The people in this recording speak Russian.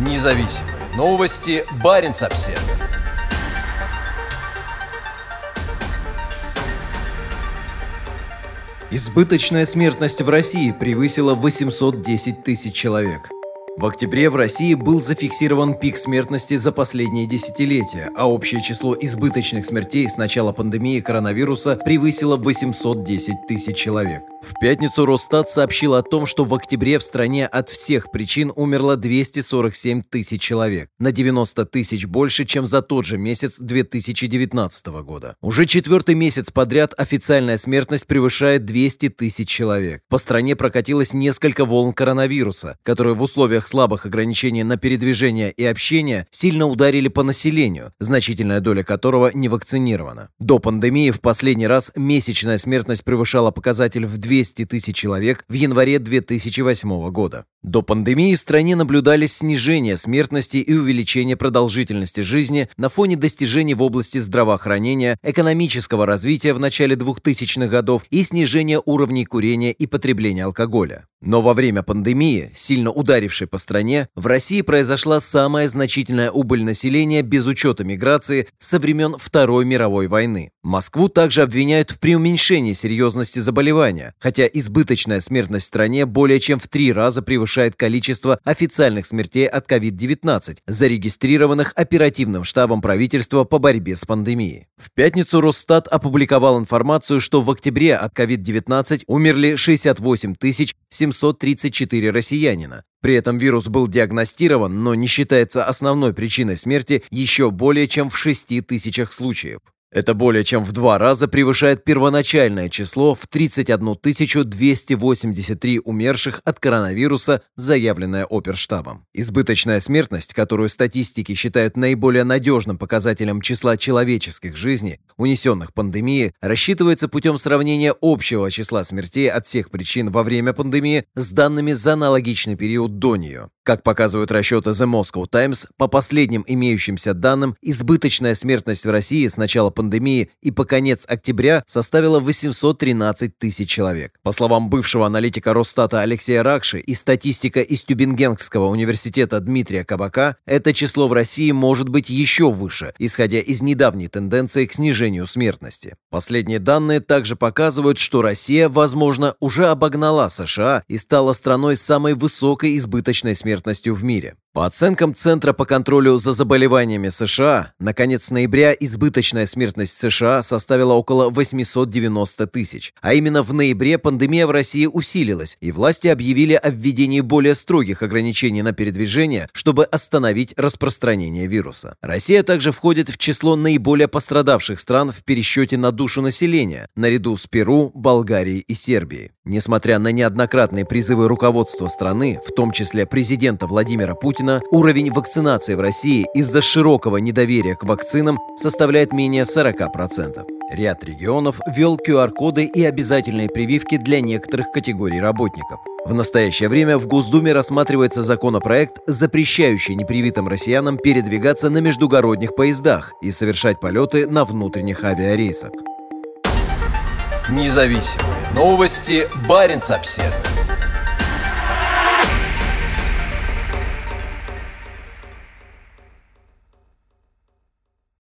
Независимые новости. Барин обсерва Избыточная смертность в России превысила 810 тысяч человек. В октябре в России был зафиксирован пик смертности за последние десятилетия, а общее число избыточных смертей с начала пандемии коронавируса превысило 810 тысяч человек. В пятницу Росстат сообщил о том, что в октябре в стране от всех причин умерло 247 тысяч человек, на 90 тысяч больше, чем за тот же месяц 2019 года. Уже четвертый месяц подряд официальная смертность превышает 200 тысяч человек. По стране прокатилось несколько волн коронавируса, которые в условиях слабых ограничений на передвижение и общение сильно ударили по населению, значительная доля которого не вакцинирована. До пандемии в последний раз месячная смертность превышала показатель в 200 тысяч человек в январе 2008 года. До пандемии в стране наблюдались снижение смертности и увеличение продолжительности жизни на фоне достижений в области здравоохранения, экономического развития в начале 2000-х годов и снижения уровней курения и потребления алкоголя. Но во время пандемии, сильно ударившей по стране, в России произошла самая значительная убыль населения без учета миграции со времен Второй мировой войны. Москву также обвиняют в преуменьшении серьезности заболевания, хотя избыточная смертность в стране более чем в три раза превышает количество официальных смертей от COVID-19, зарегистрированных оперативным штабом правительства по борьбе с пандемией. В пятницу Росстат опубликовал информацию, что в октябре от COVID-19 умерли 68 700 734 россиянина. При этом вирус был диагностирован, но не считается основной причиной смерти еще более чем в 6 тысячах случаев. Это более чем в два раза превышает первоначальное число в 31 283 умерших от коронавируса, заявленное оперштабом. Избыточная смертность, которую статистики считают наиболее надежным показателем числа человеческих жизней, унесенных пандемией, рассчитывается путем сравнения общего числа смертей от всех причин во время пандемии с данными за аналогичный период до нее. Как показывают расчеты The Moscow Times, по последним имеющимся данным, избыточная смертность в России с начала пандемии и по конец октября составила 813 тысяч человек. По словам бывшего аналитика Росстата Алексея Ракши и статистика из Тюбингенского университета Дмитрия Кабака, это число в России может быть еще выше, исходя из недавней тенденции к снижению смертности. Последние данные также показывают, что Россия, возможно, уже обогнала США и стала страной с самой высокой избыточной смертностью смертностью в мире. По оценкам Центра по контролю за заболеваниями США, на конец ноября избыточная смертность США составила около 890 тысяч. А именно в ноябре пандемия в России усилилась, и власти объявили о введении более строгих ограничений на передвижение, чтобы остановить распространение вируса. Россия также входит в число наиболее пострадавших стран в пересчете на душу населения, наряду с Перу, Болгарией и Сербией. Несмотря на неоднократные призывы руководства страны, в том числе президента Владимира Путина, Путина уровень вакцинации в России из-за широкого недоверия к вакцинам составляет менее 40%. Ряд регионов ввел QR-коды и обязательные прививки для некоторых категорий работников. В настоящее время в Госдуме рассматривается законопроект, запрещающий непривитым россиянам передвигаться на междугородних поездах и совершать полеты на внутренних авиарейсах. Независимые новости. Барин обседный.